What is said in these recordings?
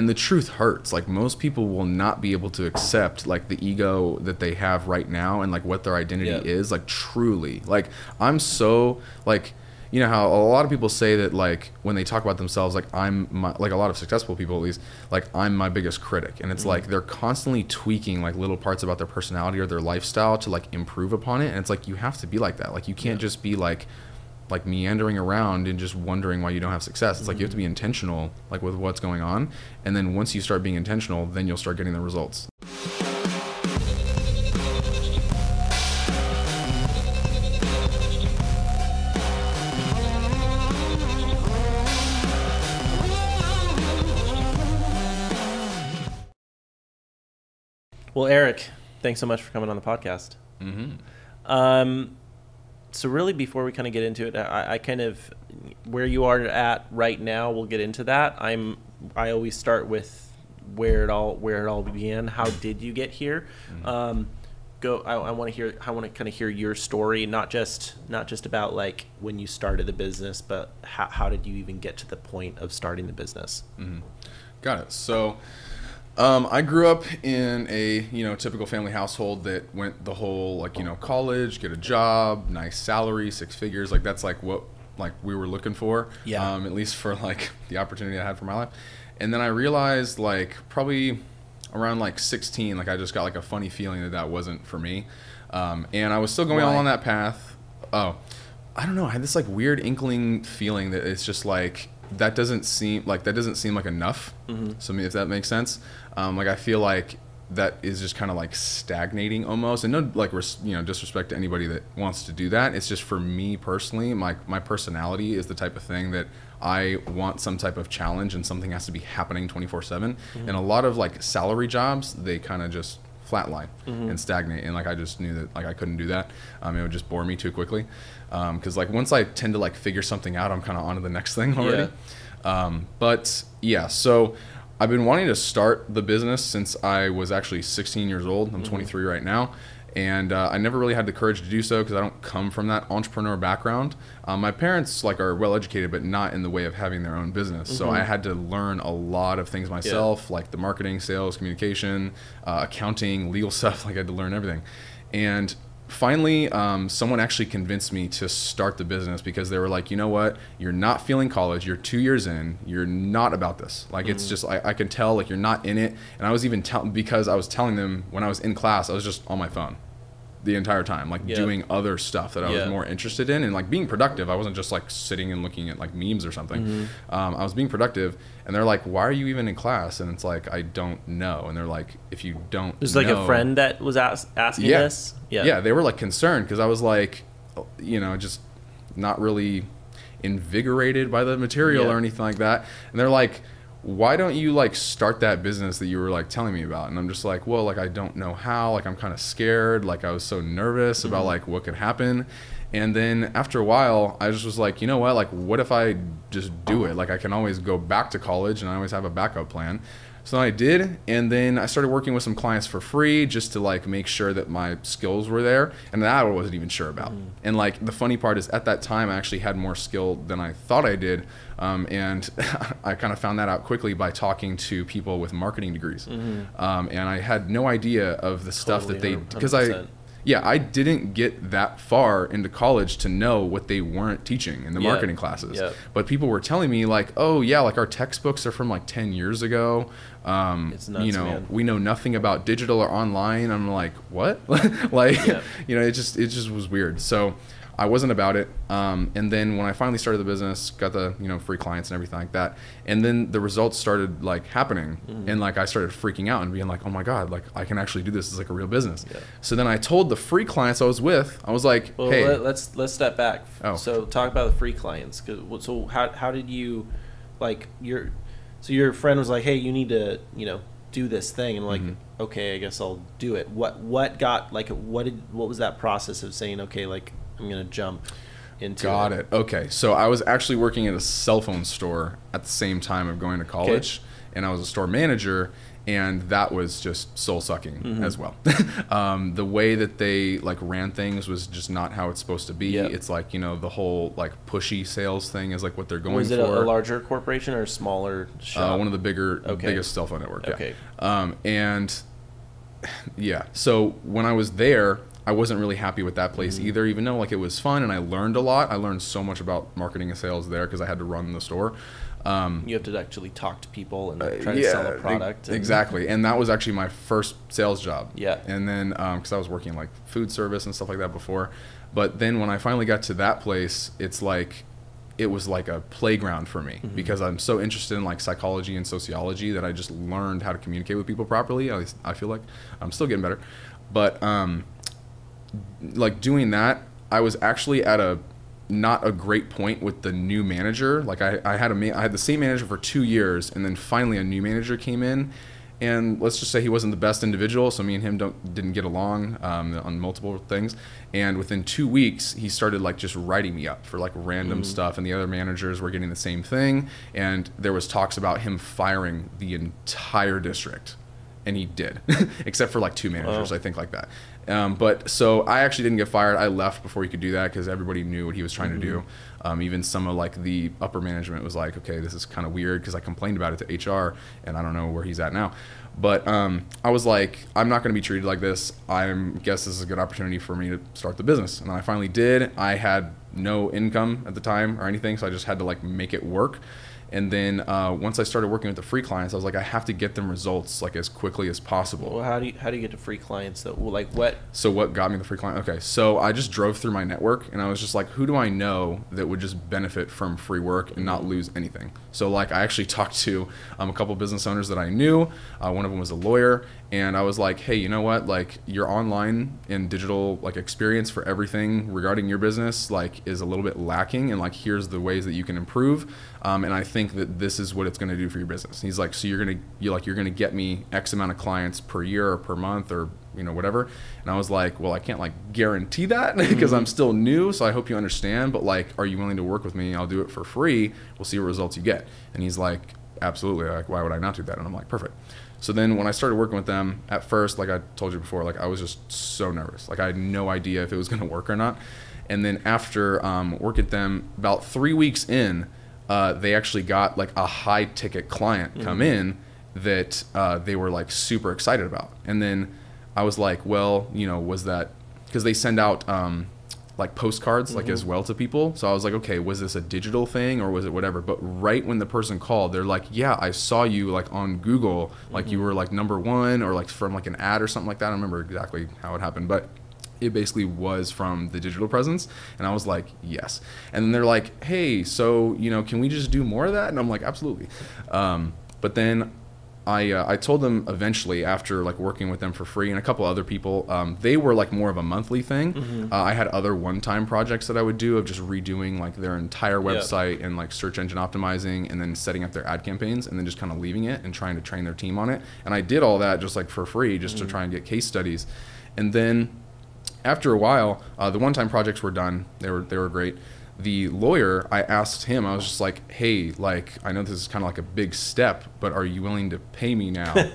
and the truth hurts. Like most people will not be able to accept like the ego that they have right now and like what their identity Yeah. is like truly. Like i'm so like you know how a lot of people say that like when they talk about themselves like i'm my, like a lot of successful people at least like i'm my biggest critic. And it's mm-hmm. like they're constantly tweaking like little parts about their personality or their lifestyle to like improve upon it. And it's like you have to be like that. Like you can't just be like like meandering around and just wondering why you don't have success it's like you have to be intentional like with what's going on and then once you start being intentional then you'll start getting the results Well, Eric, thanks so much for coming on the podcast. mm-hmm. Um, so really, before we kind of get into it, I, I kind of where you are at right now. We'll get into that. I'm. I always start with where it all where it all began. How did you get here? Um, go. I, I want to hear. I want to kind of hear your story, not just not just about like when you started the business, but how, how did you even get to the point of starting the business? Got it. So, um, I grew up in a you know typical family household that went the whole like you know college, get a job, nice salary, six figures. Like that's like what like we were looking for. Yeah. Um, at least for like the opportunity I had for my life. And then I realized like probably around like 16, like I just got like a funny feeling that that wasn't for me. Um, and I was still going Why? along that path. Oh, I don't know. I had this like weird inkling feeling that it's just like that doesn't seem like that doesn't seem like enough. So me if that makes sense, um, like I feel like that is just kind of like stagnating almost. And no like res- you know disrespect to anybody that wants to do that. It's just for me personally, my my personality is the type of thing that I want some type of challenge and something has to be happening 24 7. And a lot of like salary jobs, they kind of just flatline and stagnate and like i just knew that like i couldn't do that um, it would just bore me too quickly because like once i tend to like figure something out i'm kind of on to the next thing already um, but yeah so i've been wanting to start the business since i was actually 16 years old i'm 23 right now and uh, I never really had the courage to do so because I don't come from that entrepreneur background. Um, my parents like are well educated, but not in the way of having their own business. So I had to learn a lot of things myself, like the marketing, sales, communication, uh, accounting, legal stuff. Like I had to learn everything. And finally, um, someone actually convinced me to start the business because they were like, you know what, you're not feeling college. You're two years in. You're not about this. Like it's just I, I can tell like you're not in it. And I was even telling because I was telling them when I was in class, I was just on my phone the entire time, like Yeah. doing other stuff that I Yeah. was more interested in and like being productive. I wasn't just like sitting and looking at like memes or something. Mm-hmm. Um, I was being productive, and they're like, "Why are you even in class?" And it's like, "I don't know." And they're like, "If you don't," There's like a friend that was ask, asking Yeah. this. yeah, yeah, They were like concerned because I was like, you know, just not really invigorated by the material or anything like that. And they're like, why don't you like start that business that you were like telling me about? And I'm just like, well, like I don't know how. Like I'm kind of scared. Like I was so nervous about mm-hmm. like what could happen. And then after a while, I just was like, you know what? Like, what if I just do it? Like, I can always go back to college and I always have a backup plan. So I did, and then I started working with some clients for free just to like make sure that my skills were there, and that I wasn't even sure about. And like the funny part is, at that time, I actually had more skill than I thought I did, um, and I kind of found that out quickly by talking to people with marketing degrees, um, and I had no idea of the stuff that they because I 100%. Yeah, I didn't get that far into college to know what they weren't teaching in the Yeah. marketing classes. Yeah. But people were telling me like, "Oh yeah, like our textbooks are from like 10 years ago. Um, It's nuts, you know, man. we know nothing about digital or online." I'm like, "What?" like, Yeah. you know, it just it just was weird. So I wasn't about it. Um, and then when I finally started the business, got the you know free clients and everything like that, and then the results started like happening, Mm-hmm. and like I started freaking out and being like, "Oh my god, like I can actually do this as like a real business." Yeah. So then I told the free clients I was with, I was like, Well, "Hey, let, let's let's step back. Oh. So talk about the free clients. so how how did you, like your, so your friend was like, hey, you need to you know do this thing, and like, Mhm. okay, I guess I'll do it. What what got like what did what was that process of saying okay, like I'm gonna jump into Got it. Okay. So I was actually working at a cell phone store at the same time of going to college, and I was a store manager. and that was just soul sucking Mm-hmm. as well. um, the way that they like ran things was just not how it's supposed to be. Yep. It's like you know the whole like pushy sales thing is like what they're going Was it for. a, a larger corporation or a smaller shop? Uh, one of the bigger, Okay. biggest cell phone network. Yeah. Okay. Um, and yeah, so when I was there, I wasn't really happy with that place Mm-hmm. either. Even though like it was fun and I learned a lot. I learned so much about marketing and sales there because I had to run the store. Um, you have to actually talk to people and uh, try to sell a product. and- Exactly, and that was actually my first sales job. Yeah. And then, because I was working like food service and stuff like that before, but then when I finally got to that place, it's like it was like a playground for me Mm-hmm. because I'm so interested in like psychology and sociology that I just learned how to communicate with people properly. At least I feel like I'm still getting better, but um, like doing that, I was actually at a not a great point with the new manager. Like I, I had a ma- I had the same manager for two years, and then finally a new manager came in, and let's just say he wasn't the best individual. So me and him don't didn't get along um, on multiple things. And within two weeks, he started like just writing me up for like random stuff, and the other managers were getting the same thing. And there was talks about him firing the entire district and he did, except for like two managers, Wow. I think, like that. Um, but so I actually didn't get fired. I left before he could do that because everybody knew what he was trying to do. Um, even some of like the upper management was like, okay, this is kind of weird because I complained about it to HR and I don't know where he's at now. But um, I was like, I'm not going to be treated like this. I guess this is a good opportunity for me to start the business. And I finally did. I had no income at the time or anything, so I just had to like make it work. And then uh, once I started working with the free clients, I was like, I have to get them results like as quickly as possible. Well, how do you how do you get to free clients though? Well, like what? So what got me the free client? Okay, so I just drove through my network and I was just like, who do I know that would just benefit from free work and not lose anything? So like I actually talked to um, a couple business owners that I knew. Uh, one of them was a lawyer, and I was like, hey, you know what? Like your online and digital like experience for everything regarding your business like is a little bit lacking, and like here's the ways that you can improve. Um, and I think that this is what it's going to do for your business. And he's like, so you're gonna you like you're gonna get me X amount of clients per year or per month or you know whatever. And i was like well i can't like guarantee that because i'm still new so i hope you understand. But like are you willing to work with me? I'll do it for free. We'll see what results you get. And he's like absolutely. Like why would i not do that? And i'm like perfect so then when i started working with them at first like i told you before like i was just so nervous. Like i had no idea if it was going to work or not. And then after um, work at them about three weeks in uh, they actually got like a high ticket client come in that uh, they were like super excited about. And then I was like, well, you know, was that because they send out um, like postcards like as well to people. So I was like, okay, was this a digital thing or was it whatever? But right when the person called, they're like, yeah, I saw you like on Google, like you were like number one or like from like an ad or something like that. I don't remember exactly how it happened, but it basically was from the digital presence and i was like yes and then they're like hey so you know can we just do more of that and i'm like absolutely um, but then I, uh, I told them eventually after like working with them for free and a couple other people um, they were like more of a monthly thing. Uh, i had other one-time projects that i would do of just redoing like their entire website and like search engine optimizing and then setting up their ad campaigns and then just kind of leaving it and trying to train their team on it. And i did all that just like for free just to try and get case studies. And then after a while, uh, the one-time projects were done. They were they were great. The lawyer, I asked him. I was just like, "Hey, like, I know this is kind of like a big step, but are you willing to pay me now?"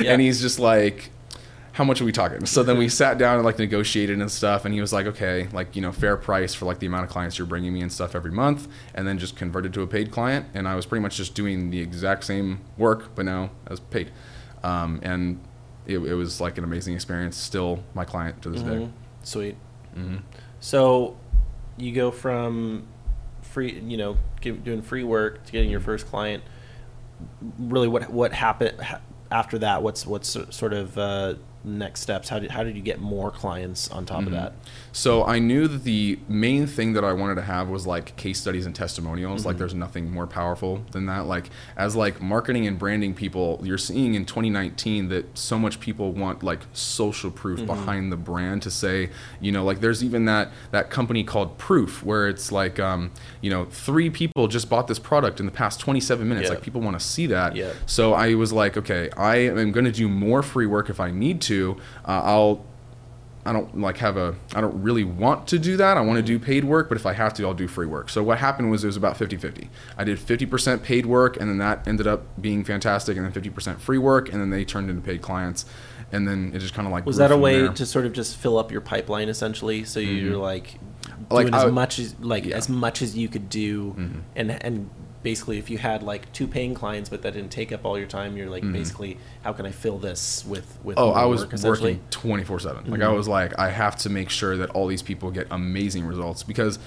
Yeah. And he's just like, "How much are we talking?" So then we sat down and like negotiated and stuff. And he was like, "Okay, like you know, fair price for like the amount of clients you're bringing me and stuff every month." And then just converted to a paid client. And I was pretty much just doing the exact same work, but now as paid. Um, and it, it was like an amazing experience. Still my client to this day. Mhm. Sweet. hmm So you go from free, you know, doing free work to getting your first client. Really, what what happened after that? What's what's sort of uh, next steps? How did how did you get more clients on top of that? So I knew that the main thing that I wanted to have was like case studies and testimonials. Mm-hmm. Like there's nothing more powerful than that. Like as like marketing and branding people, you're seeing in 2019 that so much people want like social proof Mm-hmm. behind the brand to say, you know, like there's even that that company called Proof where it's like um, you know, three people just bought this product in the past 27 minutes. Yeah. Like people want to see that. Yeah. So I was like, okay, I am going to do more free work if I need to. Uh, I'll I don't like have a I don't really want to do that. I want to do paid work, but if I have to, I'll do free work. So what happened was it was about 50-50. I did 50% paid work and then that ended up being fantastic and then 50% free work and then they turned into paid clients and then it just kind of like Was that a way there. to sort of just fill up your pipeline essentially? So you're like Like, doing I as would- much as like Yeah. Mm-hmm. as much as you could do, and and basically if you had like two paying clients but that didn't take up all your time, you're like basically how can I fill this with with Mm-hmm. Oh, I was work, working 24 7. Like, I was like, I have to make sure that all these people get amazing results because,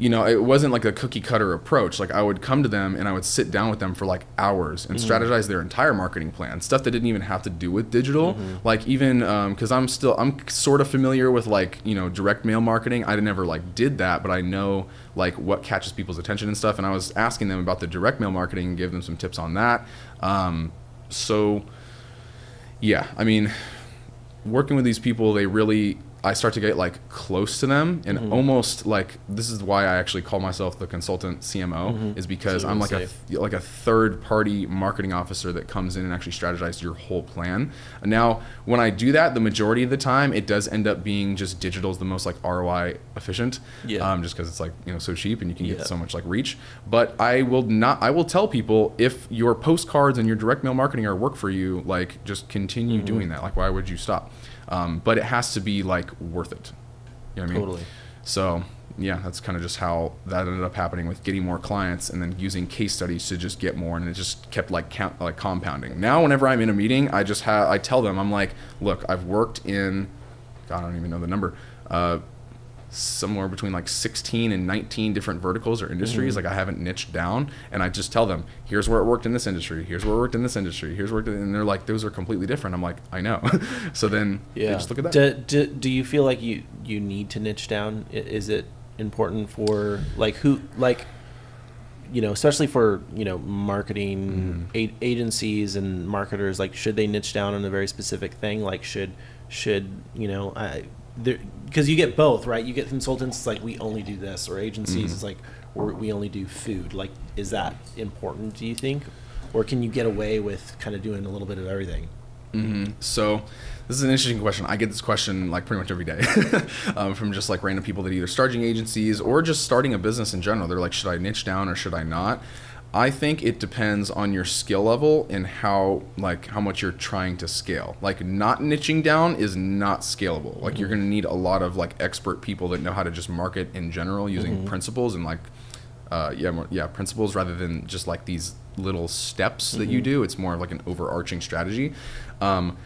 you know, it wasn't like a cookie cutter approach. Like, I would come to them and I would sit down with them for like hours and mm. strategize their entire marketing plan, stuff that didn't even have to do with digital. Mm-hmm. Like, even um, because I'm still, I'm sort of familiar with like, you know, direct mail marketing. I never like did that, but I know like what catches people's attention and stuff. And I was asking them about the direct mail marketing and give them some tips on that. Um, so, yeah, I mean, working with these people, they really, I start to get like close to them and Mm-hmm. almost like this is why I actually call myself the consultant CMO is because So I'm like a th- like a third party marketing officer that comes in and actually strategizes your whole plan. Now, when I do that, the majority of the time it does end up being just digital is the most like ROI efficient. Yeah. Um, just because it's like you know so cheap and you can Yeah. get so much like reach. But I will not. I will tell people if your postcards and your direct mail marketing are work for you, like just continue Mm-hmm. doing that. Like why would you stop? Um, but it has to be like worth it. You know what I mean? Totally. So yeah, that's kind of just how that ended up happening with getting more clients and then using case studies to just get more, and it just kept like count, like compounding. Now, whenever I'm in a meeting, I just have I tell them I'm like, look, I've worked in, God, I don't even know the number. Uh, somewhere between like 16 and 19 different verticals or industries Mm-hmm. like i haven't niched down and i just tell them here's where it worked in this industry here's where it worked in this industry here's where it and they're like those are completely different i'm like i know so then they Yeah. just look at that Do, do, do you feel like you you need to niche down? Is it important for like who like you know, especially for you know marketing Mm-hmm. a- agencies and marketers? Like, should they niche down on a very specific thing? Like, should should you know? I, because you get both, right? You get consultants it's like we only do this, or agencies Mm-hmm. it's like we're, we only do food. Like, is that important? Do you think, or can you get away with kind of doing a little bit of everything? So this is an interesting question. I get this question like pretty much every day um, from just like random people that either starting agencies or just starting a business in general. They're like, should I niche down or should I not? I think it depends on your skill level and how like how much you're trying to scale. Like not niching down is not scalable. Like you're going to need a lot of like expert people that know how to just market in general using principles and like uh, yeah, more, yeah, principles rather than just like these little steps that you do. It's more of like an overarching strategy. Um,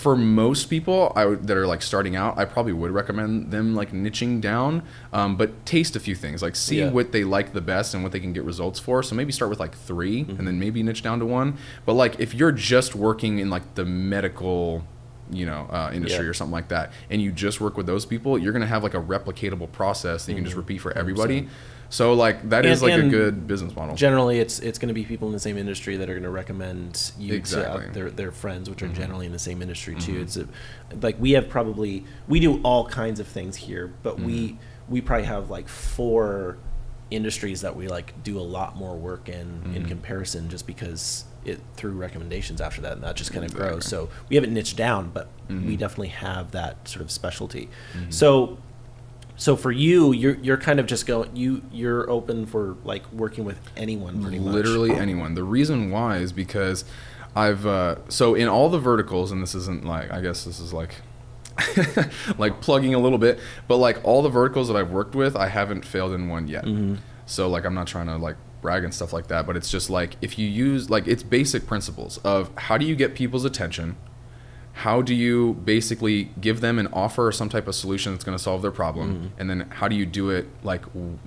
for most people I that are like starting out, I probably would recommend them like niching down, um, but taste a few things, like see Yeah. what they like the best and what they can get results for. So maybe start with like 3 and then maybe niche down to one. But like if you're just working in like the medical you know uh, industry Yeah. or something like that and you just work with those people you're going to have like a replicatable process that you can just repeat for everybody so like that is Mm-hmm. And- like a good business model Generally, it's it's going to be people in the same industry that are going to recommend you Exactly. Mm-hmm. to uh, their their friends, which are generally in the same industry too. It's a, like we have probably we do all kinds of things here, but we Mm-hmm. we probably have like four industries that we like do a lot more work in Mm-hmm. in comparison, just because it through recommendations after that, and that just kind of Exactly. grows. So we haven't niched down, but Mm-hmm. we definitely have that sort of specialty. So so for you, you're you're kind of just going you you're open for like working with anyone pretty much. literally anyone. The reason why is because i've uh, so in all the verticals and this isn't like i guess this is like like plugging a little bit but like all the verticals that i've worked with i haven't failed in one yet. So like i'm not trying to like brag and stuff like that but it's just like if you use like it's basic principles of how do you get people's attention how do you basically give them an offer or some type of solution that's going to solve their problem? Mm-hmm. And then how do you do it like w-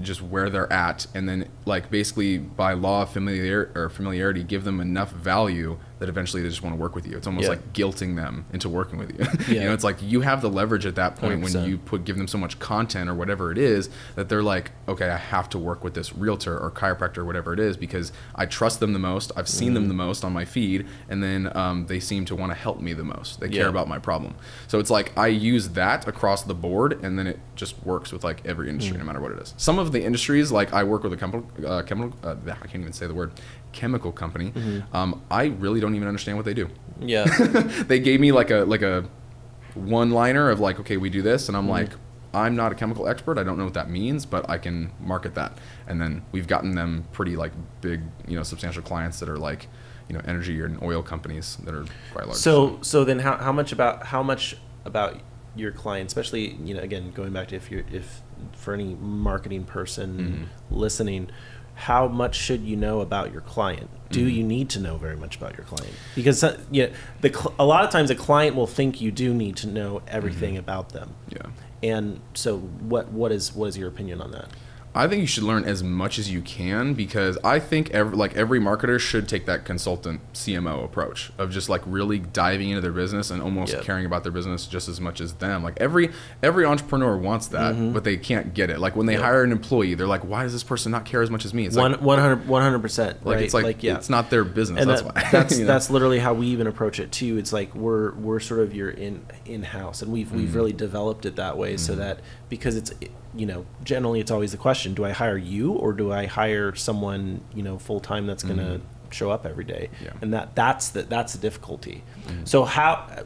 just where they're at? And then like basically by law of familiar or familiarity give them enough value that eventually they just want to work with you. It's almost Yeah. like guilting them into working with you. You know it's like you have the leverage at that point when 100%. you put give them so much content or whatever it is that they're like okay i have to work with this realtor or chiropractor or whatever it is because i trust them the most. I've seen Mm-hmm. them the most on my feed and then um, they seem to want to help me the most. They care about my problem. So it's like i use that across the board and then it just works with like every industry Mm. no matter what it is. Some of the industries like i work with a chemical uh, chemical uh, i can't even say the word chemical company Mm-hmm. um, i really don't even understand what they do Yeah. they gave me like a like a one liner of like, okay, we do this, and I'm like, I'm not a chemical expert. I don't know what that means, but I can market that. And then we've gotten them pretty like big, you know, substantial clients that are like, you know, energy and oil companies that are quite large. So so then how, how much about how much about your client, especially you know again going back to if you're if for any marketing person listening, how much should you know about your client? Do you need to know very much about your client? Because uh, yeah, the cl- a lot of times a client will think you do need to know everything about them. yeah. And so what what is what is your opinion on that? I think you should learn as much as you can because I think every, like every marketer should take that consultant CMO approach of just like really diving into their business and almost Yep. caring about their business just as much as them. Like every every entrepreneur wants that, but they can't get it. Like when they Mm-hmm. Yep. hire an employee, they're like, "Why does this person not care as much as me?" It's One like, one hundred one hundred percent. like Right? it's like, yeah. it's not their business. and that's that- why. that's you know? that's literally how we even approach it too. It's like we're we're sort of your in in house, and we've Mm-hmm. we've really developed it that way so that because it's you know generally it's always the question: Do I hire you or do I hire someone you know full time that's going to show up every day? Mm-hmm. Yeah. And that that's the that's the difficulty. Mm-hmm. So how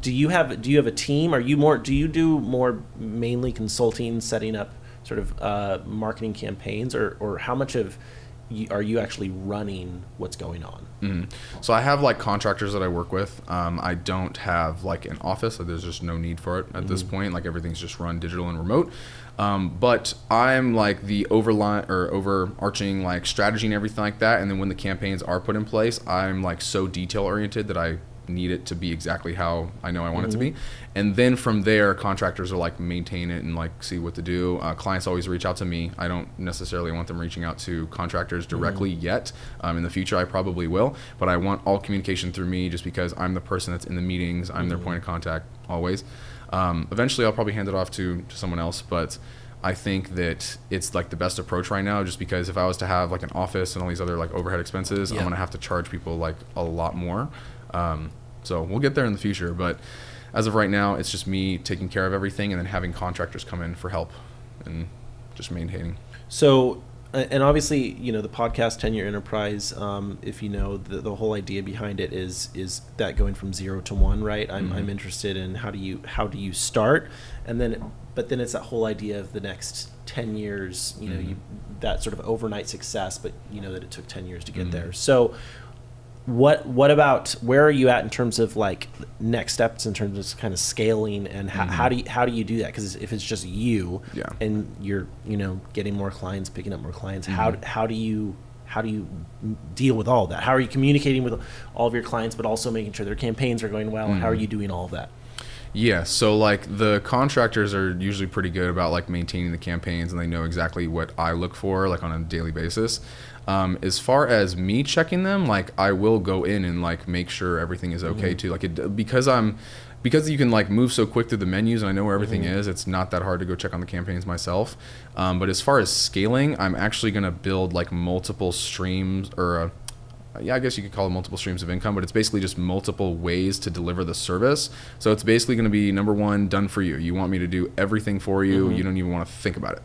do you have do you have a team? Are you more do you do more mainly consulting, setting up sort of uh, marketing campaigns, or or how much of you, are you actually running what's going on? Mhm. So I have like contractors that I work with. Um, I don't have like an office. Like, there's just no need for it at this point. Like everything's just run digital and remote. Um, but I'm like the overline or overarching like strategy and everything like that. And then when the campaigns are put in place, I'm like so detail oriented that I need it to be exactly how I know I want it to be. And then from there, contractors are like maintain it and like see what to do. Uh, clients always reach out to me. I don't necessarily want them reaching out to contractors directly yet. Um, in the future, I probably will, but I want all communication through me just because I'm the person that's in the meetings. I'm their point of contact always. Um, eventually, I'll probably hand it off to, to someone else, but I think that it's like the best approach right now, just because if I was to have like an office and all these other like overhead expenses, Yeah. I'm gonna have to charge people like a lot more. Um, so we'll get there in the future, but as of right now, it's just me taking care of everything and then having contractors come in for help and just maintaining. So, and obviously, you know, the podcast Ten Year Enterprise. Um, if you know, the, the whole idea behind it is is that going from zero to one, right? I'm, I'm mm-hmm. interested in how do you how do you start, and then but then it's that whole idea of the next ten years. You know, you mm-hmm. that sort of overnight success, but you know that it took ten years to get mm-hmm. there. So. What what about where are you at in terms of like next steps in terms of kind of scaling and how, how do you how do you do that because if it's just you Yeah. and you're you know getting more clients picking up more clients how Mm-hmm. how do you how do you deal with all that how are you communicating with all of your clients but also making sure their campaigns are going well how are Mm-hmm. you doing all of that Yeah, so like the contractors are usually pretty good about like maintaining the campaigns and they know exactly what I look for like on a daily basis. Um, as far as me checking them, like I will go in and like make sure everything is okay too. Like it because I'm because you can like move so quick through the menus and I know where everything is. It's not that hard to go check on the campaigns myself. Um, but as far as scaling, I'm actually gonna build like multiple streams or. Uh, yeah, I guess you could call it multiple streams of income, but it's basically just multiple ways to deliver the service. So it's basically going to be number one, done for you. You want me to do everything for you. Mm-hmm. You don't even want to think about it.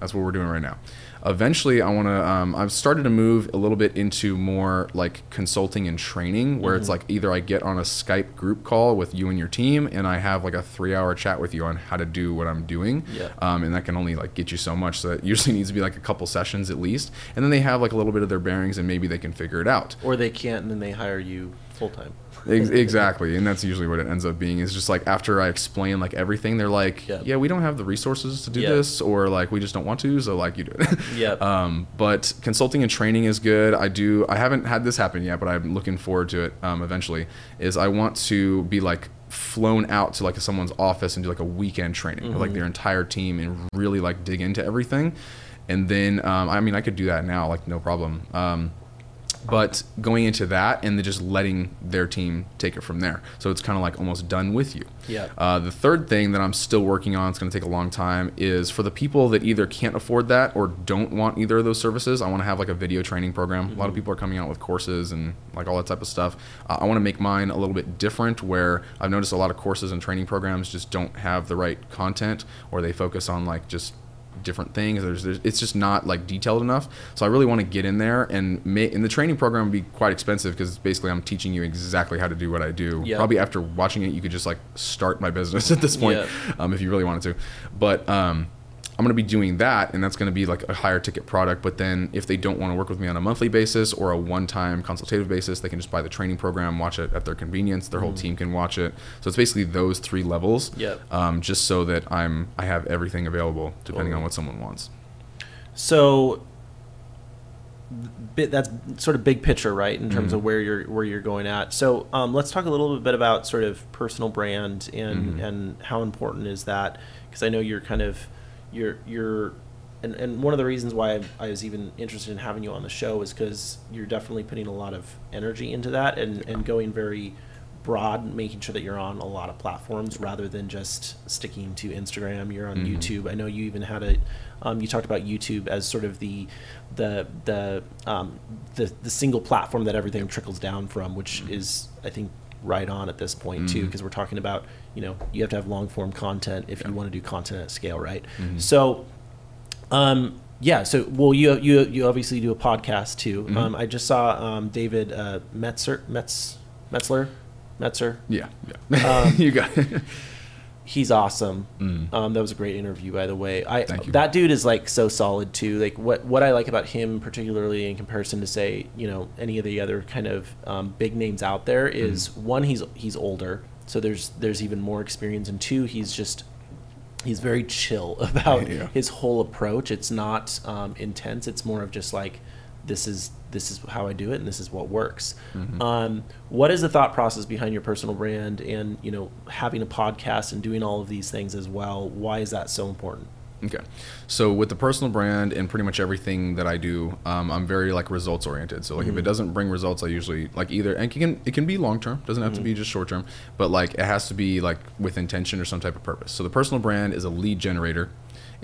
That's what we're doing right now. Eventually, I want to. Um, I've started to move a little bit into more like consulting and training, where it's like either I get on a Skype group call with you and your team, and I have like a three-hour chat with you on how to do what I'm doing. Yeah. Um, and that can only like get you so much. So it usually needs to be like a couple sessions at least, and then they have like a little bit of their bearings, and maybe they can figure it out. or they can't and then they hire you full time exactly and that's usually what it ends up being is just like after i explain like everything they're like Yep. yeah we don't have the resources to do Yep. this or like we just don't want to so like you do it Yep. um, but consulting and training is good i do i haven't had this happen yet but i'm looking forward to it um, eventually is i want to be like flown out to like someone's office and do like a weekend training with like their entire team and really like dig into everything and then um, i mean i could do that now like no problem um, but going into that and then just letting their team take it from there. So it's kind of like almost done with you. Yeah. Uh, the third thing that I'm still working on, it's going to take a long time, is for the people that either can't afford that or don't want either of those services. I want to have like a video training program. A lot of people are coming out with courses and like all that type of stuff. Uh, I want to make mine a little bit different, where I've noticed a lot of courses and training programs just don't have the right content, or they focus on like just different things. There's, there's it's just not like detailed enough. So I really want to get in there and make. And the training program would be quite expensive because basically I'm teaching you exactly how to do what I do. Yeah. Probably after watching it, you could just like start my business at this point, Yeah. um, if you really wanted to. But um, I'm going to be doing that, and that's going to be like a higher ticket product. But then, if they don't want to work with me on a monthly basis or a one-time consultative basis, they can just buy the training program, watch it at their convenience. Their whole team can watch it. So it's basically those three levels, Yep. um, just so that I'm I have everything available depending on what someone wants. So, bit that's sort of big picture, right, in terms Mm-hmm. of where you're where you're going at. So, um, let's talk a little bit about sort of personal brand and Mm-hmm. and how important is that? Because I know you're kind of you're you're. And, and one of the reasons why I was even interested in having you on the show is because you're definitely putting a lot of energy into that and, and going very broad, making sure that you're on a lot of platforms rather than just sticking to Instagram. You're on Mm-hmm. YouTube. I know you even had a, um, you talked about YouTube as sort of the, the the um, the the single platform that everything trickles down from, which Mm-hmm. is I think right on at this point too, because we're talking about you know you have to have long form content if you want to do content at scale, right? Mm-hmm. So. Um, yeah. So, well, you you you obviously do a podcast too. Mm-hmm. Um, I just saw um, David uh, Metzer Metz Metzler Metzer. Yeah, yeah. Um, you got it. He's awesome. Um, that was a great interview, by the way. I Thank you. that dude is like so solid too. Like what what I like about him, particularly in comparison to say you know any of the other kind of um, big names out there, is Mm-hmm. one he's he's older, so there's there's even more experience, and two he's just he's very chill about Yeah. his whole approach. It's not um, intense. It's more of just like this is this is how I do it, and this is what works. Mm-hmm. Um, what is the thought process behind your personal brand, and you know having a podcast and doing all of these things as well? Why is that so important? Okay. So with the personal brand and pretty much everything that I do, um, I'm very like results oriented. So like if it doesn't bring results, I usually like either and it can it can be long term, doesn't have to be just short term, but like it has to be like with intention or some type of purpose. So the personal brand is a lead generator.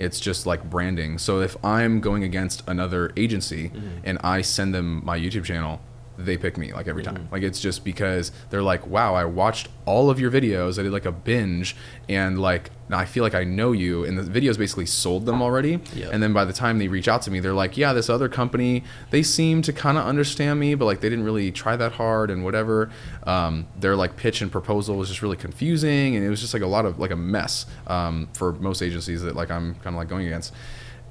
It's just like branding. So if I'm going against another agency mm-hmm. and I send them my YouTube channel, they pick me like every time. Like it's just because they're like, wow, I watched all of your videos. I did like a binge, and like I feel like I know you. And the videos basically sold them already. Yep. And then by the time they reach out to me, they're like, yeah, this other company, they seem to kind of understand me, but like they didn't really try that hard and whatever. Um, their like pitch and proposal was just really confusing, and it was just like a lot of like a mess um, for most agencies that like I'm kind of like going against.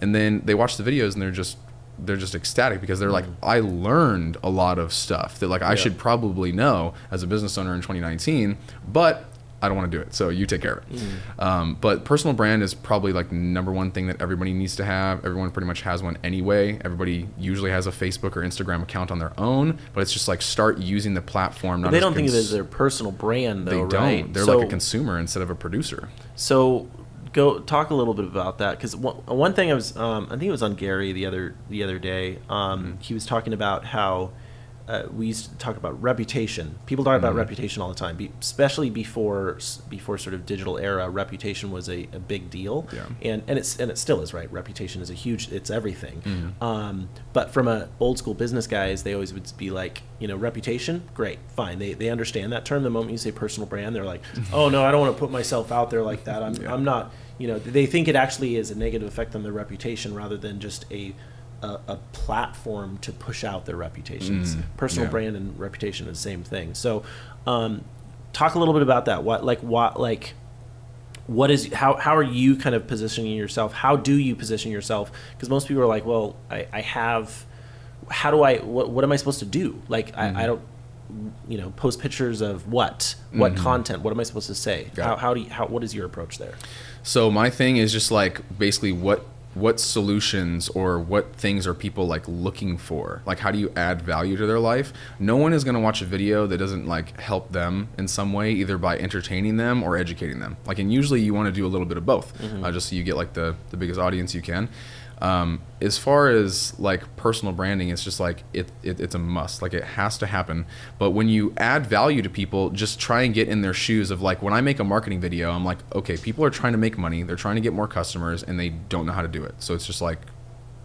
And then they watch the videos and they're just they're just ecstatic because they're like, I learned a lot of stuff that like I Yeah. should probably know as a business owner in 2019, but I don't want to do it. So you take care of it. Um, but personal brand is probably like number one thing that everybody needs to have. Everyone pretty much has one anyway. Everybody usually has a Facebook or Instagram account on their own, but it's just like start using the platform. Not they don't think of it as their personal brand, though, They though, don't. They're So- like a consumer instead of a producer. So go talk a little bit about that because one, one thing I was um, I think it was on Gary the other the other day. Um, He was talking about how uh, we used to talk about reputation. People talk about reputation all the time, be, especially before before sort of digital era. Reputation was a, a big deal, Yeah. and and it's and it still is right. Reputation is a huge. It's everything. Um, but from a old school business guys, they always would be like, you know, reputation, great, fine. They they understand that term. The moment you say personal brand, they're like, oh no, I don't want to put myself out there like that. I'm Yeah. I'm not. You know, they think it actually is a negative effect on their reputation rather than just a a, a platform to push out their reputations. Mm, Personal yeah. brand and reputation is the same thing. So, um, talk a little bit about that. What like what like what is how how are you kind of positioning yourself? How do you position yourself? Because most people are like, well, I, I have. How do I? What what am I supposed to do? Like Mm-hmm. I, I don't. You know, post pictures of what? What content? What am I supposed to say? Mm-hmm. Got How, how do you, how what is your approach there? So my thing is just like basically what what solutions or what things are people like looking for? Like how do you add value to their life? No one is going to watch a video that doesn't like help them in some way either by entertaining them or educating them. Like and usually you want to do a little bit of both uh, just so you get like the the biggest audience you can. Um, as far as like personal branding, it's just like it, it it's a must. Like it has to happen. But when you add value to people, just try and get in their shoes of like when I make a marketing video, I'm like, okay, people are trying to make money, they're trying to get more customers, and they don't know how to do it. So it's just like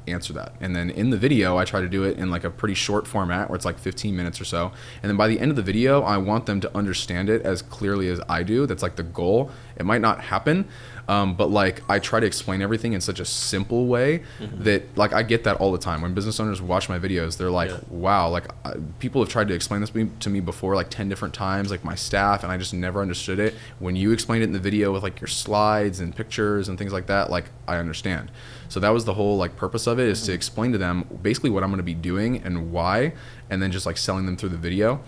answer that. And then in the video, I try to do it in like a pretty short format where it's like 15 minutes or so. And then by the end of the video, I want them to understand it as clearly as I do. That's like the goal. It might not happen, Um, but like I try to explain everything in such a simple way that like I get that all the time when business owners watch my videos. They're like, Yeah. wow, like I, people have tried to explain this to me, to me before like 10 different times, like my staff, and I just never understood it. When you explained it in the video with like your slides and pictures and things like that, like I understand. So that was the whole like purpose of it is to explain to them basically what I'm going to be doing and why, and then just like selling them through the video.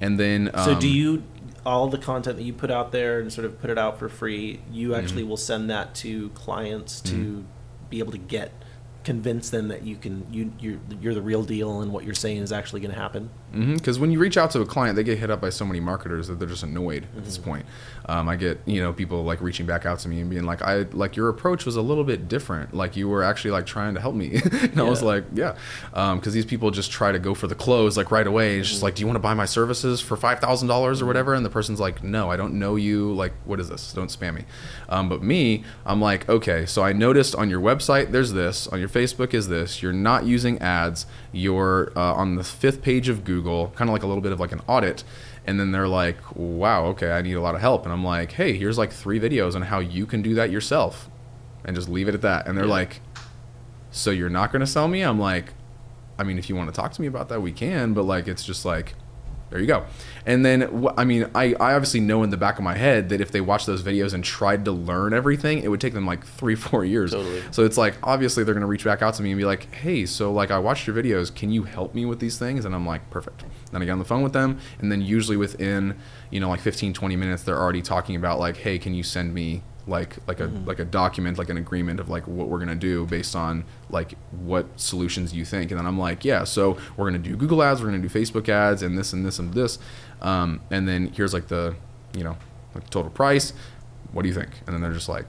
And then um, So do you all the content that you put out there and sort of put it out for free? You Mm-hmm. actually will send that to clients to be able to get convince them that you can you you're you're the real deal and what you're saying is actually going to happen. Because when you reach out to a client, they get hit up by so many marketers that they're just annoyed at Mm-hmm. this point. Um, I get you know people like reaching back out to me and being like, I like your approach was a little bit different. Like you were actually like trying to help me. and I was like, yeah, because these people just try to go for the close like right away. It's just Mm-hmm. like, do you want to buy my services for five thousand dollars or whatever? And the person's like, no, I don't know you. Like, what is this? Don't spam me. Um, but me, I'm like, okay, so I noticed on your website there's this, on your Facebook is this. You're not using ads. You're uh, on the fifth page of Google, kind of like a little bit of like an audit. And then they're like, wow, okay, I need a lot of help. And I'm like, hey, here's like three videos on how you can do that yourself, and just leave it at that. And they're Yeah. like, so you're not going to sell me? I'm like, I mean, if you want to talk to me about that, we can. But like, it's just like, there you go. And then, I mean, I, I obviously know in the back of my head that if they watched those videos and tried to learn everything, it would take them like three, four years. Totally. So it's like, obviously, they're going to reach back out to me and be like, hey, so like, I watched your videos. Can you help me with these things? And I'm like, perfect. Then I get on the phone with them. And then, usually within, you know, like 15, 20 minutes, they're already talking about, like, hey, can you send me like like a like a document like an agreement of like what we're gonna do based on like what solutions you think. And then i'm like yeah so we're gonna do google ads we're gonna do facebook ads and this and this and this. Um, and then here's like the you know like total price. What do you think? And then they're just like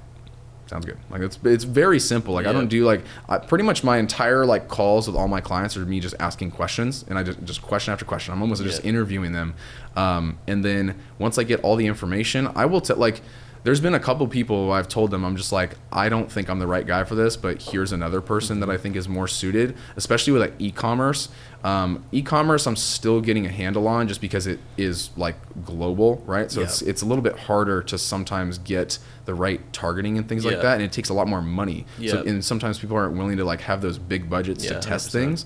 sounds good. Like it's it's very simple. Like i don't do like I, pretty much my entire like calls with all my clients are me just asking questions and i just just question after question. I'm almost just interviewing them. Um, and then once i get all the information i will tell like there's been a couple people I've told them I'm just like I don't think I'm the right guy for this, but here's another person that I think is more suited, especially with like e-commerce. Um, e-commerce I'm still getting a handle on just because it is like global, right? So Yeah. it's it's a little bit harder to sometimes get the right targeting and things like that, and it takes a lot more money. So Yeah. and sometimes people aren't willing to like have those big budgets Yeah, to test 100%. things.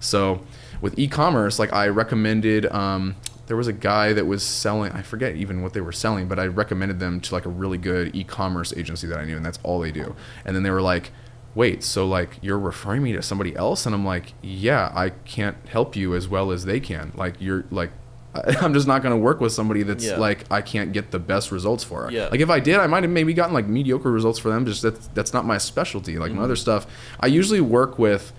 So with e-commerce, like I recommended, um, there was a guy that was selling. I forget even what they were selling, but I recommended them to like a really good e-commerce agency that I knew, and that's all they do. And then they were like, "Wait, so like you're referring me to somebody else?" And I'm like, "Yeah, I can't help you as well as they can. Like you're like." I'm just not going to work with somebody that's Yeah. like I can't get the best results for. Yeah. Like if I did, I might have maybe gotten like mediocre results for them. Just that's that's not my specialty. Like my mm-hmm. other stuff, I usually work with.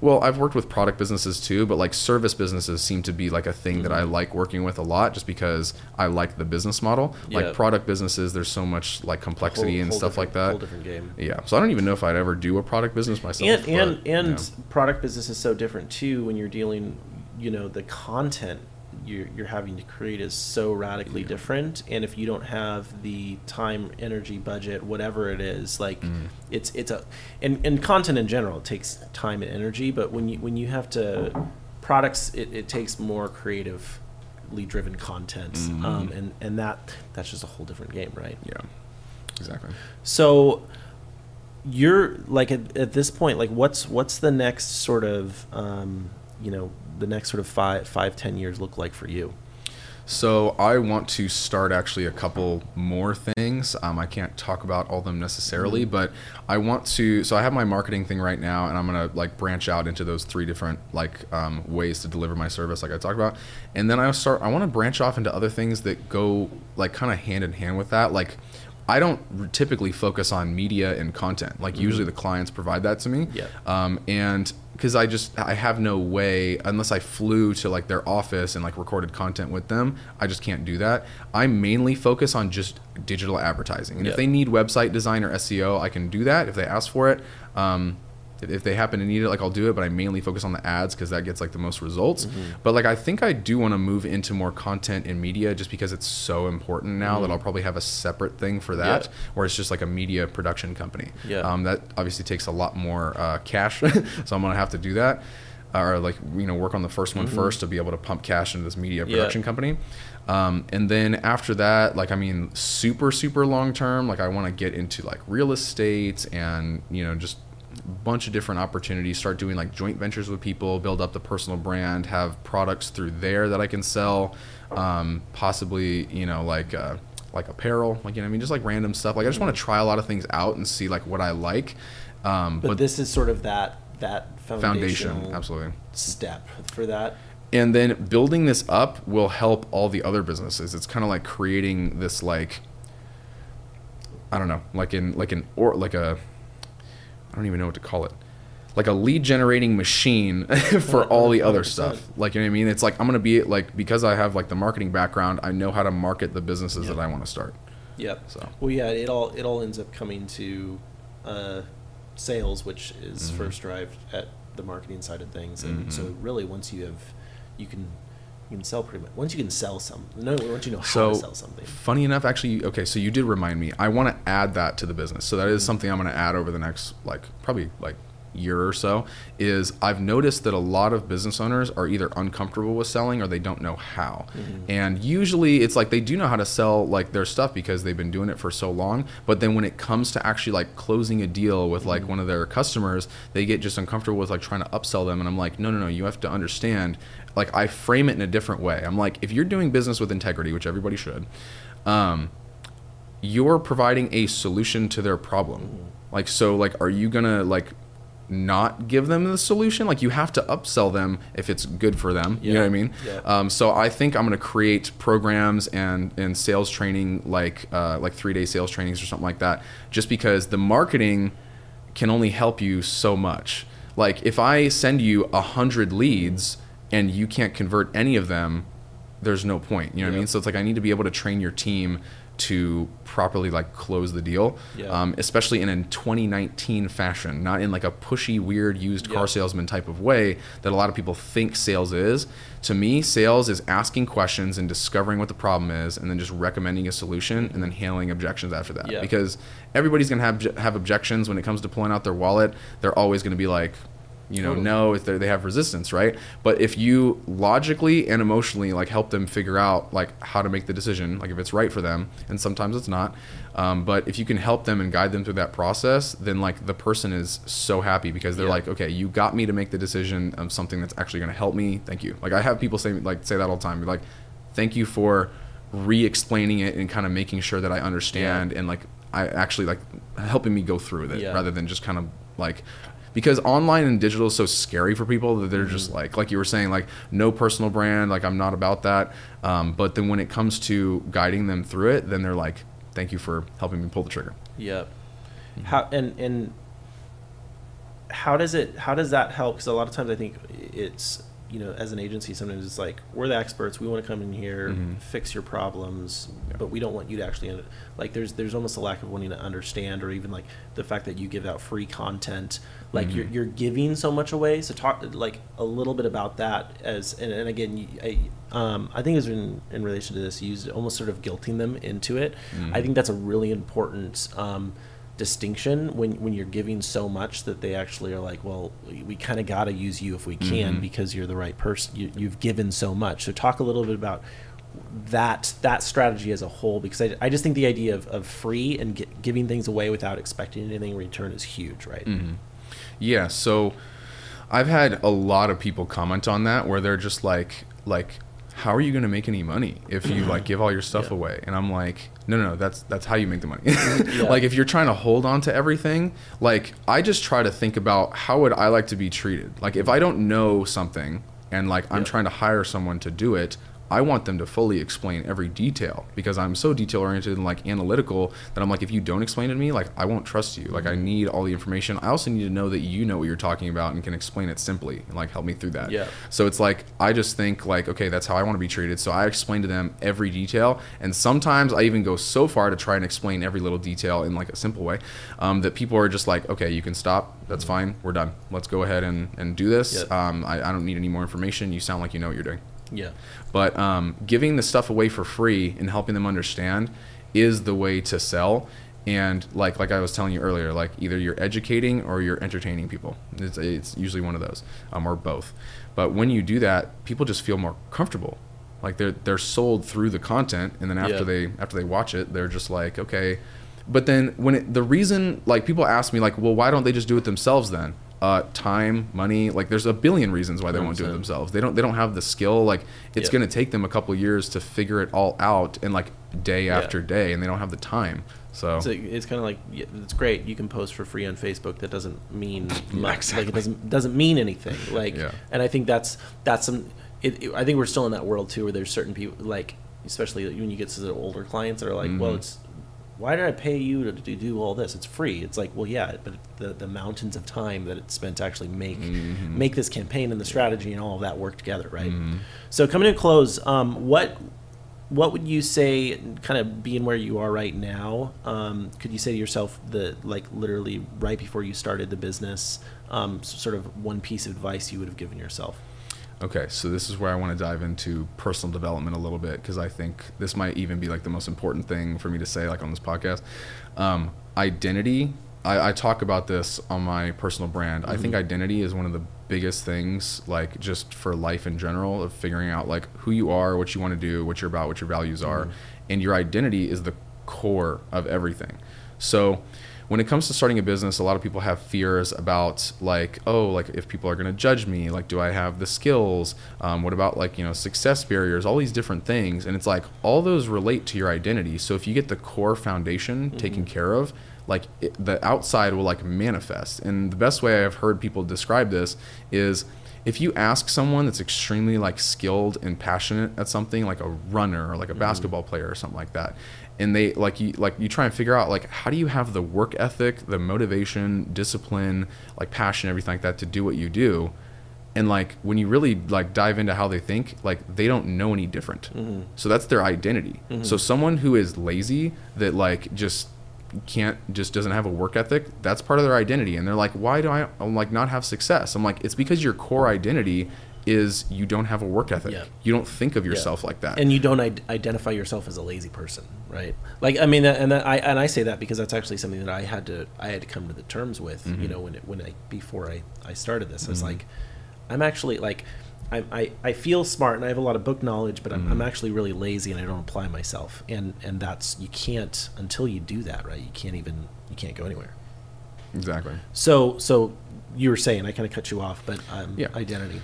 Well, I've worked with product businesses too, but like service businesses seem to be like a thing that I mm-hmm. like working with a lot, just because I like the business model. Yeah. Like product businesses, there's so much like complexity Whole- and whole stuff like that. Whole different game. Yeah, so I don't even know if I'd ever do a product business myself. and and but, and yeah. product business is so different too when you're dealing you know the content you're, you're having to create is so radically different and if you don't have the time energy budget whatever it is like Mm. it's it's a and, and content in general takes time and energy but when you when you have to products it, it takes more creatively driven content Mm-hmm. um, and and that that's just a whole different game right yeah, exactly. so you're like at, at this point, like what's what's the next sort of um, you know the next sort of five five ten years look like for you? So I want to start actually a couple more things. Um, I can't talk about all of them necessarily, but I want to. So I have my marketing thing right now, and I'm gonna like branch out into those three different like um, ways to deliver my service, like I talked about, and then I start. I want to branch off into other things that go like kind of hand in hand with that, like. I don't typically focus on media and content. Like usually the clients provide that to me. Yeah. Um, and because I just I have no way unless I flew to like their office and like recorded content with them, I just can't do that. I mainly focus on just digital advertising, and Yeah. if they need website design or SEO, I can do that if they ask for it. Um, if- if they happen to need it, like I'll do it, but I mainly focus on the ads because that gets like the most results. Mm-hmm. But like I think I do want to move into more content and media just because it's so important now that I'll probably have a separate thing for that, Mm-hmm. Yeah. where it's just like a media production company. Yeah. Um, that obviously takes a lot more uh, cash, so I'm gonna have to do that. or like you know work on the first one first to be able to pump cash into this media Mm-hmm. Yeah. production company. Um, and then after that, like I mean, super super long term, like I want to get into like real estate and you know just bunch of different opportunities. Start doing like joint ventures with people, build up the personal brand, have products through there that I can sell. Um, possibly you know like. Uh, like apparel, like you know, I mean, just like random stuff. Like I just want to try a lot of things out and see like what I like. Um, But, but this is sort of that that foundation, absolutely. step for that. and then building this up will help all the other businesses it's kind of like creating this like i don't know like in like an or like a i don't even know what to call it like a lead generating machine for all the other stuff like you know what i mean it's like i'm gonna be like because i have like the marketing background i know how to market the businesses Yeah. that i want to start Yep. so Well, yeah, it all it all ends up coming to uh, sales, which is Mhm. first drive at the marketing side of things, and so Mhm. really once you have, you can you can sell pretty much once you can sell some. No, once you know how so to sell something. funny enough actually okay so you did remind me i want to add that to the business so that is mm-hmm. something i'm going to add over the next like probably like year or so is i've noticed that a lot of business owners are either uncomfortable with selling or they don't know how mm-hmm. and usually it's like they do know how to sell like their stuff because they've been doing it for so long but then when it comes to actually like closing a deal with like mm-hmm. one of their customers they get just uncomfortable with like trying to upsell them and i'm like no no no you have to understand like i frame it in a different way i'm like if you're doing business with integrity which everybody should um, you're providing a solution to their problem. Like, so, like, are you gonna like not give them the solution? Like, you have to upsell them if it's good for them. You know what I mean? Yeah. Um, so, I think I'm gonna create programs and and sales training, like uh, like three day sales trainings or something like that, just because the marketing can only help you so much. Like, if I send you a hundred leads and you can't convert any of them, there's no point. You know what I mean? So it's like I need to be able to train your team to properly like close the deal, Yeah. um, especially in a 2019 fashion, not in like a pushy, weird used car Yeah. salesman type of way that a lot of people think sales is. To me, sales is asking questions and discovering what the problem is, and then just recommending a solution, and then handling objections after that. Yeah. Because everybody's gonna have have objections when it comes to pulling out their wallet. They're always gonna be like, you know, Totally. no, if they they have resistance, right? But if you logically and emotionally like help them figure out like how to make the decision, like if it's right for them, and sometimes it's not, um, but if you can help them and guide them through that process, then like the person is so happy because they're Yeah. like, okay, you got me to make the decision of something that's actually going to help me. Thank you. Like I have people say like say that all the time, be like, thank you for re-explaining it and kind of making sure that I understand and like I actually like helping me go through with it Yeah. rather than just kind of like because online and digital is so scary for people that they're just like like you were saying like no personal brand like i'm not about that um, but then when it comes to guiding them through it then they're like thank you for helping me pull the trigger Yep. How and and how does it how does that help? Because a lot of times I think it's you know as an agency sometimes it's like we're the experts we want to come in here Mhm. fix your problems Yeah. but we don't want you to actually like there's there's almost a lack of wanting to understand or even like the fact that you give out free content like you're, Mhm. you're giving so much away so talk like a little bit about that as and, and again you, I, um, I think was in, in relation to this you used almost sort of guilting them into it I Mhm. think that's a really important um, distinction when when you're giving so much that they actually are like, well, we, kind of got to use you if we can Mhm. because you're the right person. You, you've given so much. So talk a little bit about that that strategy as a whole because I, I just think the idea of, of free and gi- giving things away without expecting anything in return is huge, right? hmm Yeah, so I've had a lot of people comment on that where they're just like like how are you going to make any money if you like give all your stuff Yeah. away? And I'm like, no, no, no, that's that's how you make the money. Yeah. Like if you're trying to hold on to everything, like I just try to think about how would I like to be treated? Like if I don't know something and like I'm Yeah. trying to hire someone to do it, I want them to fully explain every detail because I'm so detail oriented and like analytical that I'm like, if you don't explain it to me, like I won't trust you. Like I need all the information. I also need to know that you know what you're talking about and can explain it simply and like help me through that. Yeah. So it's like I just think like, okay, that's how I want to be treated. So I explain to them every detail, and sometimes I even go so far to try and explain every little detail in like a simple way um, that people are just like, okay, you can stop. That's fine. We're done. Let's go ahead and, and do this. Yep. Um, I, I don't need any more information. You sound like you know what you're doing. Yeah. But um, giving the stuff away for free and helping them understand is the way to sell. and like like I was telling you earlier, like either you're educating or you're entertaining people. It's, it's usually one of those, um, or both. But when you do that, people just feel more comfortable. Like they're they're sold through the content, and then after Yeah. they after they watch it, they're just like, okay. But then when it, the reason like people ask me like, well, why don't they just do it themselves then? Uh, time, money, like there's a billion reasons why they won't do it themselves. They don't they don't have the skill. Like it's Yeah. gonna take them a couple years to figure it all out and like day Yeah. after day, and they don't have the time. So So it's kind of like it's great. You can post for free on Facebook. That doesn't mean much. exactly. Like it doesn't doesn't mean anything. Like, Yeah. and I think that's that's some. It, it- I think we're still in that world too, where there's certain people like, especially when you get to the older clients that are like, well, Mhm. it's why did I pay you to, to do all this? It's free. It's like, well, yeah, but the the mountains of time that it's spent to actually make Mhm. make this campaign and the strategy and all of that work together, right? Mhm. So coming to close, um, what what would you say, kind of being where you are right now? Um, could you say to yourself the like literally right before you started the business, um, sort of one piece of advice you would have given yourself? Okay, so this is where I want to dive into personal development a little bit because I think this might even be like the most important thing for me to say, like on this podcast. Um, identity. I, I talk about this on my personal brand. I think identity is one of the biggest things, like just for life in general, of figuring out like who you are, what you want to do, what you're about, what your values are, and your identity is the core of everything. So when it comes to starting a business, a lot of people have fears about like, oh, like if people are going to judge me, like, do I have the skills? Um, what about like, you know, success barriers, all these different things. And it's like all those relate to your identity. So if you get the core foundation taken care of, like it, the outside will like manifest. And the best way I've heard people describe this is if you ask someone that's extremely like skilled and passionate at something like a runner or like a basketball player or something like that and they like you like you try and figure out like how do you have the work ethic the motivation discipline like passion everything like that to do what you do? And like when you really like dive into how they think like they don't know any different. Mm-hmm. So that's their identity. Mm-hmm. So someone who is lazy that like just can't just doesn't have a work ethic that's part of their identity. And they're like why do i I'm like not have success? I'm like it's because your core identity is you don't have a work ethic Yeah. you don't think of yourself like that And you don't id- identify yourself as a lazy person, right? Like, I mean, and that, I and I say that because that's actually something that I had to I had to come to the terms with. You mm-hmm. know, when it, when I before I I started this, I was mm-hmm. like, I'm actually like. I, I, I feel smart and I have a lot of book knowledge, but I'm, I'm mm-hmm. actually really lazy and I don't apply myself. And and that's you can't until you do that, right? You can't even you can't go anywhere. exactly So so you were saying I kind of cut you off, but um, Yeah. identity.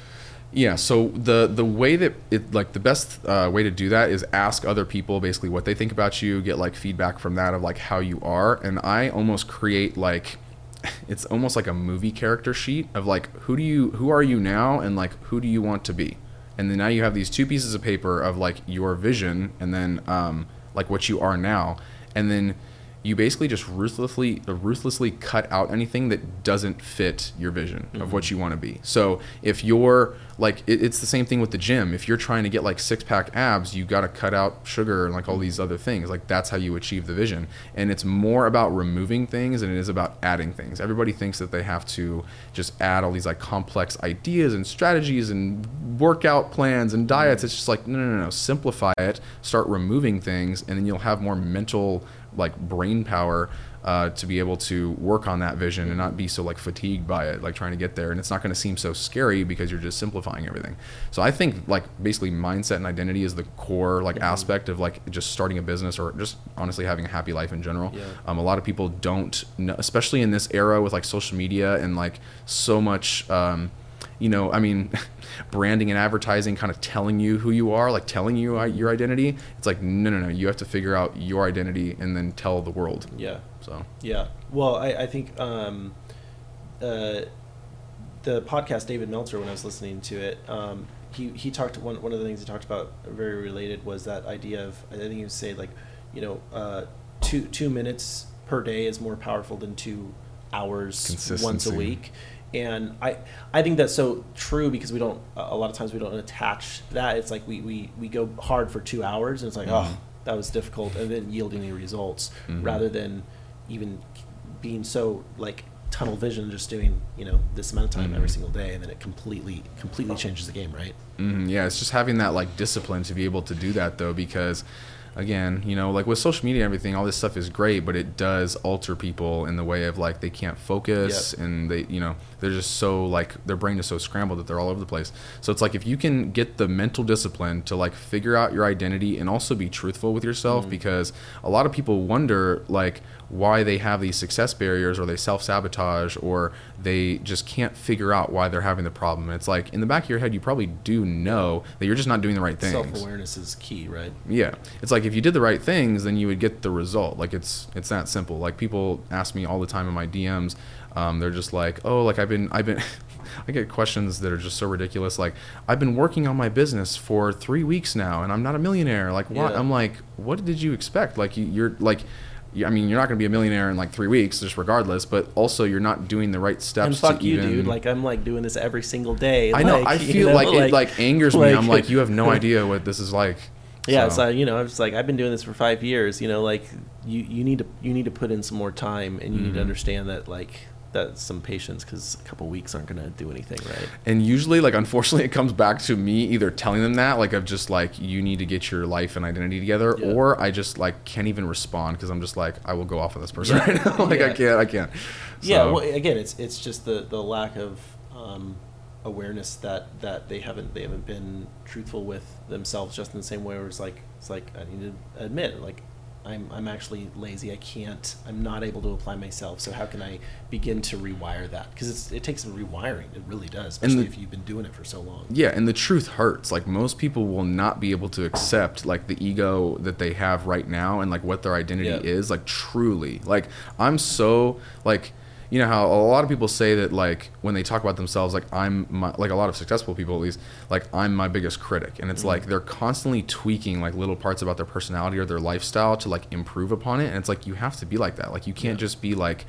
Yeah. So the the way that it like the best uh, way to do that is ask other people basically what they think about you, get like feedback from that of like how you are, and I almost create like it's almost like a movie character sheet of like who do you who are you now and like who do you want to be, and then now you have these two pieces of paper of like your vision and then um, like what you are now, and then you basically just ruthlessly ruthlessly cut out anything that doesn't fit your vision of mm-hmm. what you want to be. So if you're like it, it's the same thing with the gym. If you're trying to get like six pack abs, you got to cut out sugar and like all these other things. Like that's how you achieve the vision. And it's more about removing things than it is about adding things. Everybody thinks that they have to just add all these like complex ideas and strategies and workout plans and diets. Mm-hmm. It's just like no no no no. Simplify it. Start removing things, and then you'll have more mental like brain power uh, to be able to work on that vision and not be so like fatigued by it like trying to get there. And it's not going to seem so scary because you're just simplifying everything. So i think like basically mindset and identity is the core like aspect of like just starting a business or just honestly having a happy life in general. Yeah. um, a lot of people don't know, especially in this era with like social media and like so much um, you know i mean branding and advertising kind of telling you who you are like telling you your identity it's like no no no you have to figure out your identity and then tell the world Yeah. so Yeah. Well, I, I think um, uh, the podcast David Meltzer, when I was listening to it, um, he, he talked one, one of the things he talked about very related was that idea of I think he was saying like, you know, uh, two two minutes per day is more powerful than two hours once a week. And I, I think that's so true because we don't a lot of times we don't attach that. It's like we, we, we go hard for two hours and it's like Mhm. oh that was difficult and then yielding any results Mhm. rather than even being so like tunnel vision just doing you know this amount of time every Mhm. single day and then it completely completely changes the game right Mhm, yeah, it's just having that like discipline to be able to do that though, because again, you know, like with social media and everything, all this stuff is great, but it does alter people in the way of like they can't focus Yep. and they, you know, they're just so like their brain is so scrambled that they're all over the place. So it's like if you can get the mental discipline to like figure out your identity and also be truthful with yourself mm-hmm. because a lot of people wonder like why they have these success barriers or they self-sabotage or they just can't figure out why they're having the problem. It's like in the back of your head you probably do know that you're just not doing the right things. Self awareness is key, right? Yeah, it's like if you did the right things, then you would get the result. Like it's it's that simple. Like people ask me all the time in my DMs. Um, they're just like, oh, like I've been I've been. I get questions that are just so ridiculous. Like I've been working on my business for three weeks now, and I'm not a millionaire. Like what? Yeah. I'm like, what did you expect? Like you, you're like. I mean, you're not going to be a millionaire in like three weeks, just regardless. But also, you're not doing the right steps. And fuck you, even, dude. Like I'm like doing this every single day. I know. like, I feel know, like, it like angers me. I'm like, you have no idea what this is like. Yeah, So- so you know, I was like, I've been doing this for five years. You know, like you, you need to you need to put in some more time, and you need to Mhm. understand that like that's some patience because a couple weeks aren't gonna do anything, right? And usually, like, unfortunately, it comes back to me either telling them that, like, of just like, you need to get your life and identity together, Yeah. or I just like can't even respond because I'm just like, I will go off of this person Yeah. right now. like, I can't, I can't. Yeah. Well, again, it's it's just the the lack of um, awareness that that they haven't they haven't been truthful with themselves, just in the same way where it's like it's like I need to admit like. I'm, I'm actually lazy. I can't. I'm not able to apply myself. So how can I begin to rewire that? Because it takes some rewiring. It really does, especially the- if you've been doing it for so long. Yeah, and the truth hurts. Like most people will not be able to accept like the ego that they have right now and like what their identity Yeah. is. Like truly, like I'm so like you know how a lot of people say that like when they talk about themselves like I'm my, like a lot of successful people at least like I'm my biggest critic and it's like they're constantly tweaking like little parts about their personality or their lifestyle to like improve upon it and it's like you have to be like that like you can't Yeah. just be like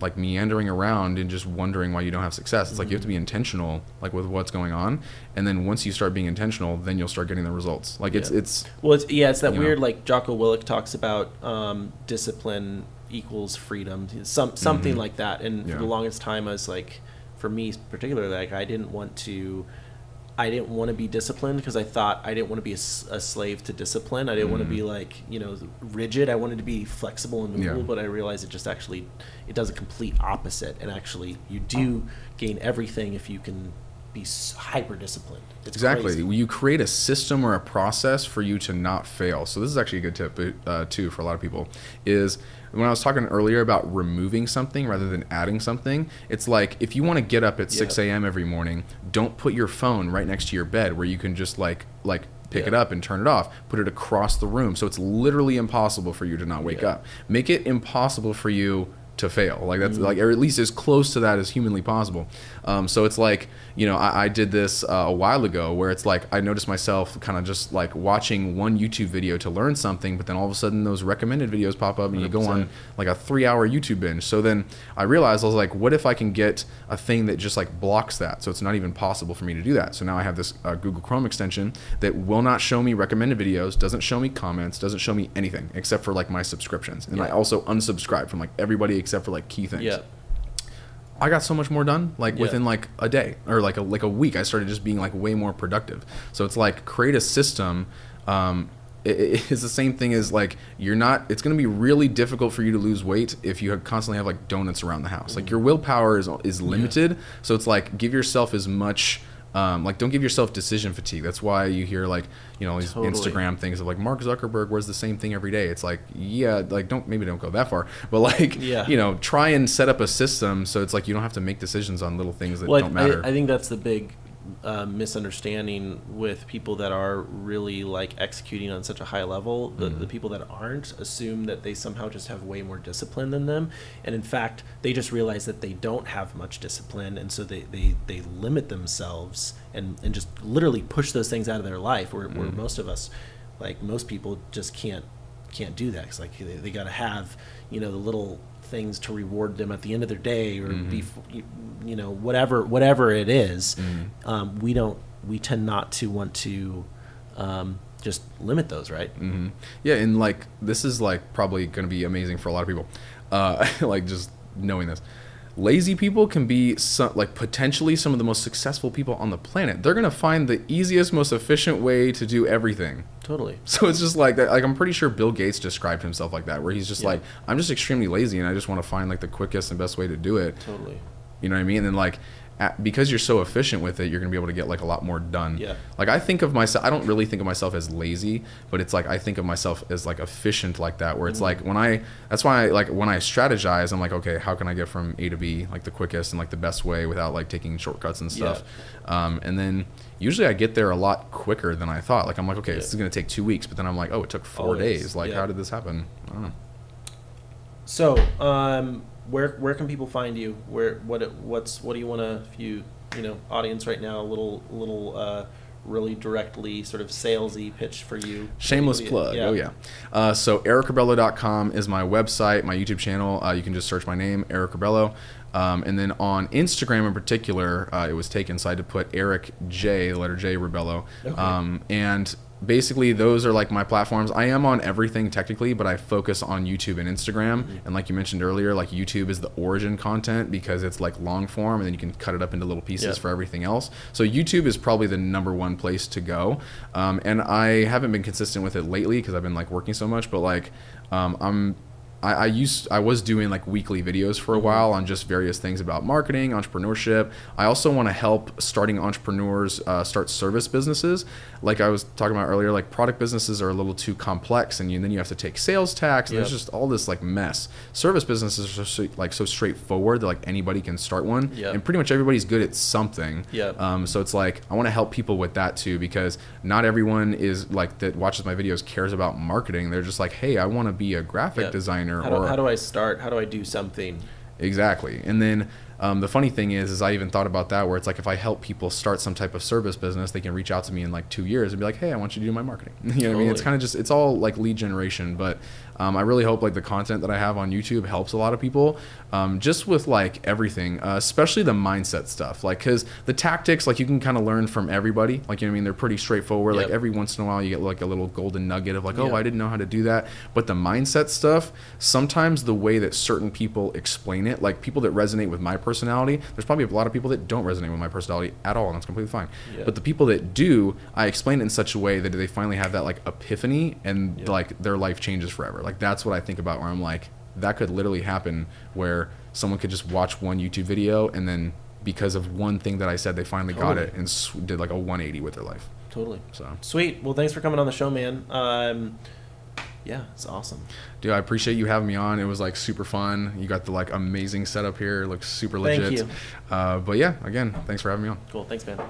like meandering around and just wondering why you don't have success. It's like you have to Mm-hmm. be intentional, like with what's going on, and then once you start being intentional, then you'll start getting the results. Like it's Yeah. it's Well, it's, yeah, it's that You know. weird like Jocko Willink talks about um, discipline equals freedom, some something Mhm. like that. And Yeah. for the longest time, I was like, for me particularly, like I didn't want to, I didn't want to be disciplined because I thought I didn't want to be a, a slave to discipline. I didn't want to be like you know rigid. I wanted to be flexible and movable, Yeah. but I realized it just actually it does a complete opposite. And actually, you do gain everything if you can be hyper disciplined. It's exactly crazy. you create a system or a process for you to not fail. So this is actually a good tip uh, too for a lot of people. Is when I was talking earlier about removing something rather than adding something, it's like if you want to get up at 6 a.m. every morning, don't put your phone right next to your bed where you can just like like pick Yeah. it up and turn it off. Put it across the room so it's literally impossible for you to not wake Yeah. up. Make it impossible for you to fail. Like that's Mm-hmm. like, or at least as close to that as humanly possible. Um, so it's like, you know, I, I did this uh, a while ago where it's like I noticed myself kind of just like watching one YouTube video to learn something, but then all of a sudden those recommended videos pop up and you go on like a three hour YouTube binge. So then I realized I was like, what if I can get a thing that just like blocks that? So it's not even possible for me to do that. So now I have this uh, Google Chrome extension that will not show me recommended videos, doesn't show me comments, doesn't show me anything except for like my subscriptions. And I also unsubscribe from like everybody except for like key things. Yeah. I got so much more done like Yeah. within like a day or like a like a week. I started just being like way more productive. So it's like create a system. Um, it, it- it's the same thing as like you're not. It's going to be really difficult for you to lose weight if you have constantly have like donuts around the house. Like your willpower is is limited. So it's like give yourself as much. Um, like don't give yourself decision fatigue. That's why you hear like you know these Totally. Instagram things of like Mark Zuckerberg wears the same thing every day. It's like yeah, like don't maybe don't go that far, but like Yeah. you know try and set up a system so it's like you don't have to make decisions on little things that well, don't I, matter. I think that's the big uh, misunderstanding with people that are really like executing on such a high level. The, Mm-hmm. the people that aren't assume that they somehow just have way more discipline than them, and in fact, they just realize that they don't have much discipline, and so they they, they limit themselves and and just literally push those things out of their life. Where, where Mm. most of us, like most people, just can't can't do that. Cause like they, they got to have you know the little things to reward them at the end of their day or Mm-hmm. be you, know whatever whatever it is, Mm-hmm. um, we don't we tend not to want to um, just limit those right hmm Yeah, and like this is like probably going to be amazing for a lot of people. Uh, like just knowing this. Lazy people can be some, like potentially some of the most successful people on the planet. They're gonna find the easiest, most efficient way to do everything. Totally. So it's just like that. Like I'm pretty sure Bill Gates described himself like that, where he's just Yeah. like, I'm just extremely lazy, and I just want to find like the quickest and best way to do it. Totally. You know what I mean? And then like, because you're so efficient with it, you're gonna be able to get like a lot more done. Yeah. Like I think of myself. I don't really think of myself as lazy, but it's like I think of myself as like efficient like that. Where it's Mm-hmm. like when I. That's why I, like when I strategize, I'm like, okay, how can I get from A to B like the quickest and like the best way without like taking shortcuts and stuff. Um, and then usually I get there a lot quicker than I thought. Like I'm like, okay, Yeah. this is gonna take two weeks, but then I'm like, oh, it took four Always, days. Like yeah. how did this happen? I don't know. So, um, where where can people find you? Where what what's what do you want to if you you know audience right now a little little uh, really directly sort of salesy pitch for you. Shameless you- plug. Oh yeah. Uh, so ericrebello.com is my website, my YouTube channel. Uh, you can just search my name, Eric Rebello. Um, and then on Instagram in particular, uh, it was taken, so I had to put Eric J, the letter J, Rebello. Okay. Um, and basically, those are like my platforms. I am on everything technically, but I focus on YouTube and Instagram. Mm-hmm. And like you mentioned earlier, like YouTube is the origin content because it's like long form, and then you can cut it up into little pieces Yeah. for everything else. So YouTube is probably the number one place to go. Um, and I haven't been consistent with it lately because I've been like working so much. But like, um, I'm. I, I used I was doing like weekly videos for a while on just various things about marketing, entrepreneurship. I also want to help starting entrepreneurs uh, start service businesses. Like I was talking about earlier, like product businesses are a little too complex, and you, then you have to take sales tax. And Yep. There's just all this like mess. Service businesses are so, like so straightforward that like anybody can start one, Yep. and pretty much everybody's good at something. Yep. Um, so it's like I want to help people with that too because not everyone is like that watches my videos cares about marketing. They're just like, hey, I want to be a graphic Yeah. designer How do, or how do I start? How do I do something? Exactly. And then um, the funny thing is, is I even thought about that where it's like if I help people start some type of service business, they can reach out to me in like two years and be like, hey, I want you to do my marketing. you know what I mean? It's kind of just, it's all like lead generation. But um, I really hope like the content that I have on YouTube helps a lot of people um, just with like everything, uh, especially the mindset stuff. Like, cause the tactics, like you can kind of learn from everybody. Like, you know what I mean? They're pretty straightforward. Like every once in a while you get like a little golden nugget of like, oh, Yeah. I didn't know how to do that. But the mindset stuff, sometimes the way that certain people explain it, like people that resonate with my personality, there's probably a lot of people that don't resonate with my personality at all, and that's completely fine. Yeah. But the people that do, I explain it in such a way that they finally have that like epiphany and like their life changes forever. Like that's what I think about where I'm like, that could literally happen where someone could just watch one YouTube video and then because of one thing that I said, they finally got it and sw- did like a 180 with their life. Totally. So. Sweet. Well, thanks for coming on the show, man. Um, yeah, it's awesome. Dude, I appreciate you having me on. It was like super fun. You got the like amazing setup here. It looks super legit. Thank you. Uh, but yeah, again, thanks for having me on. Cool. Thanks, man.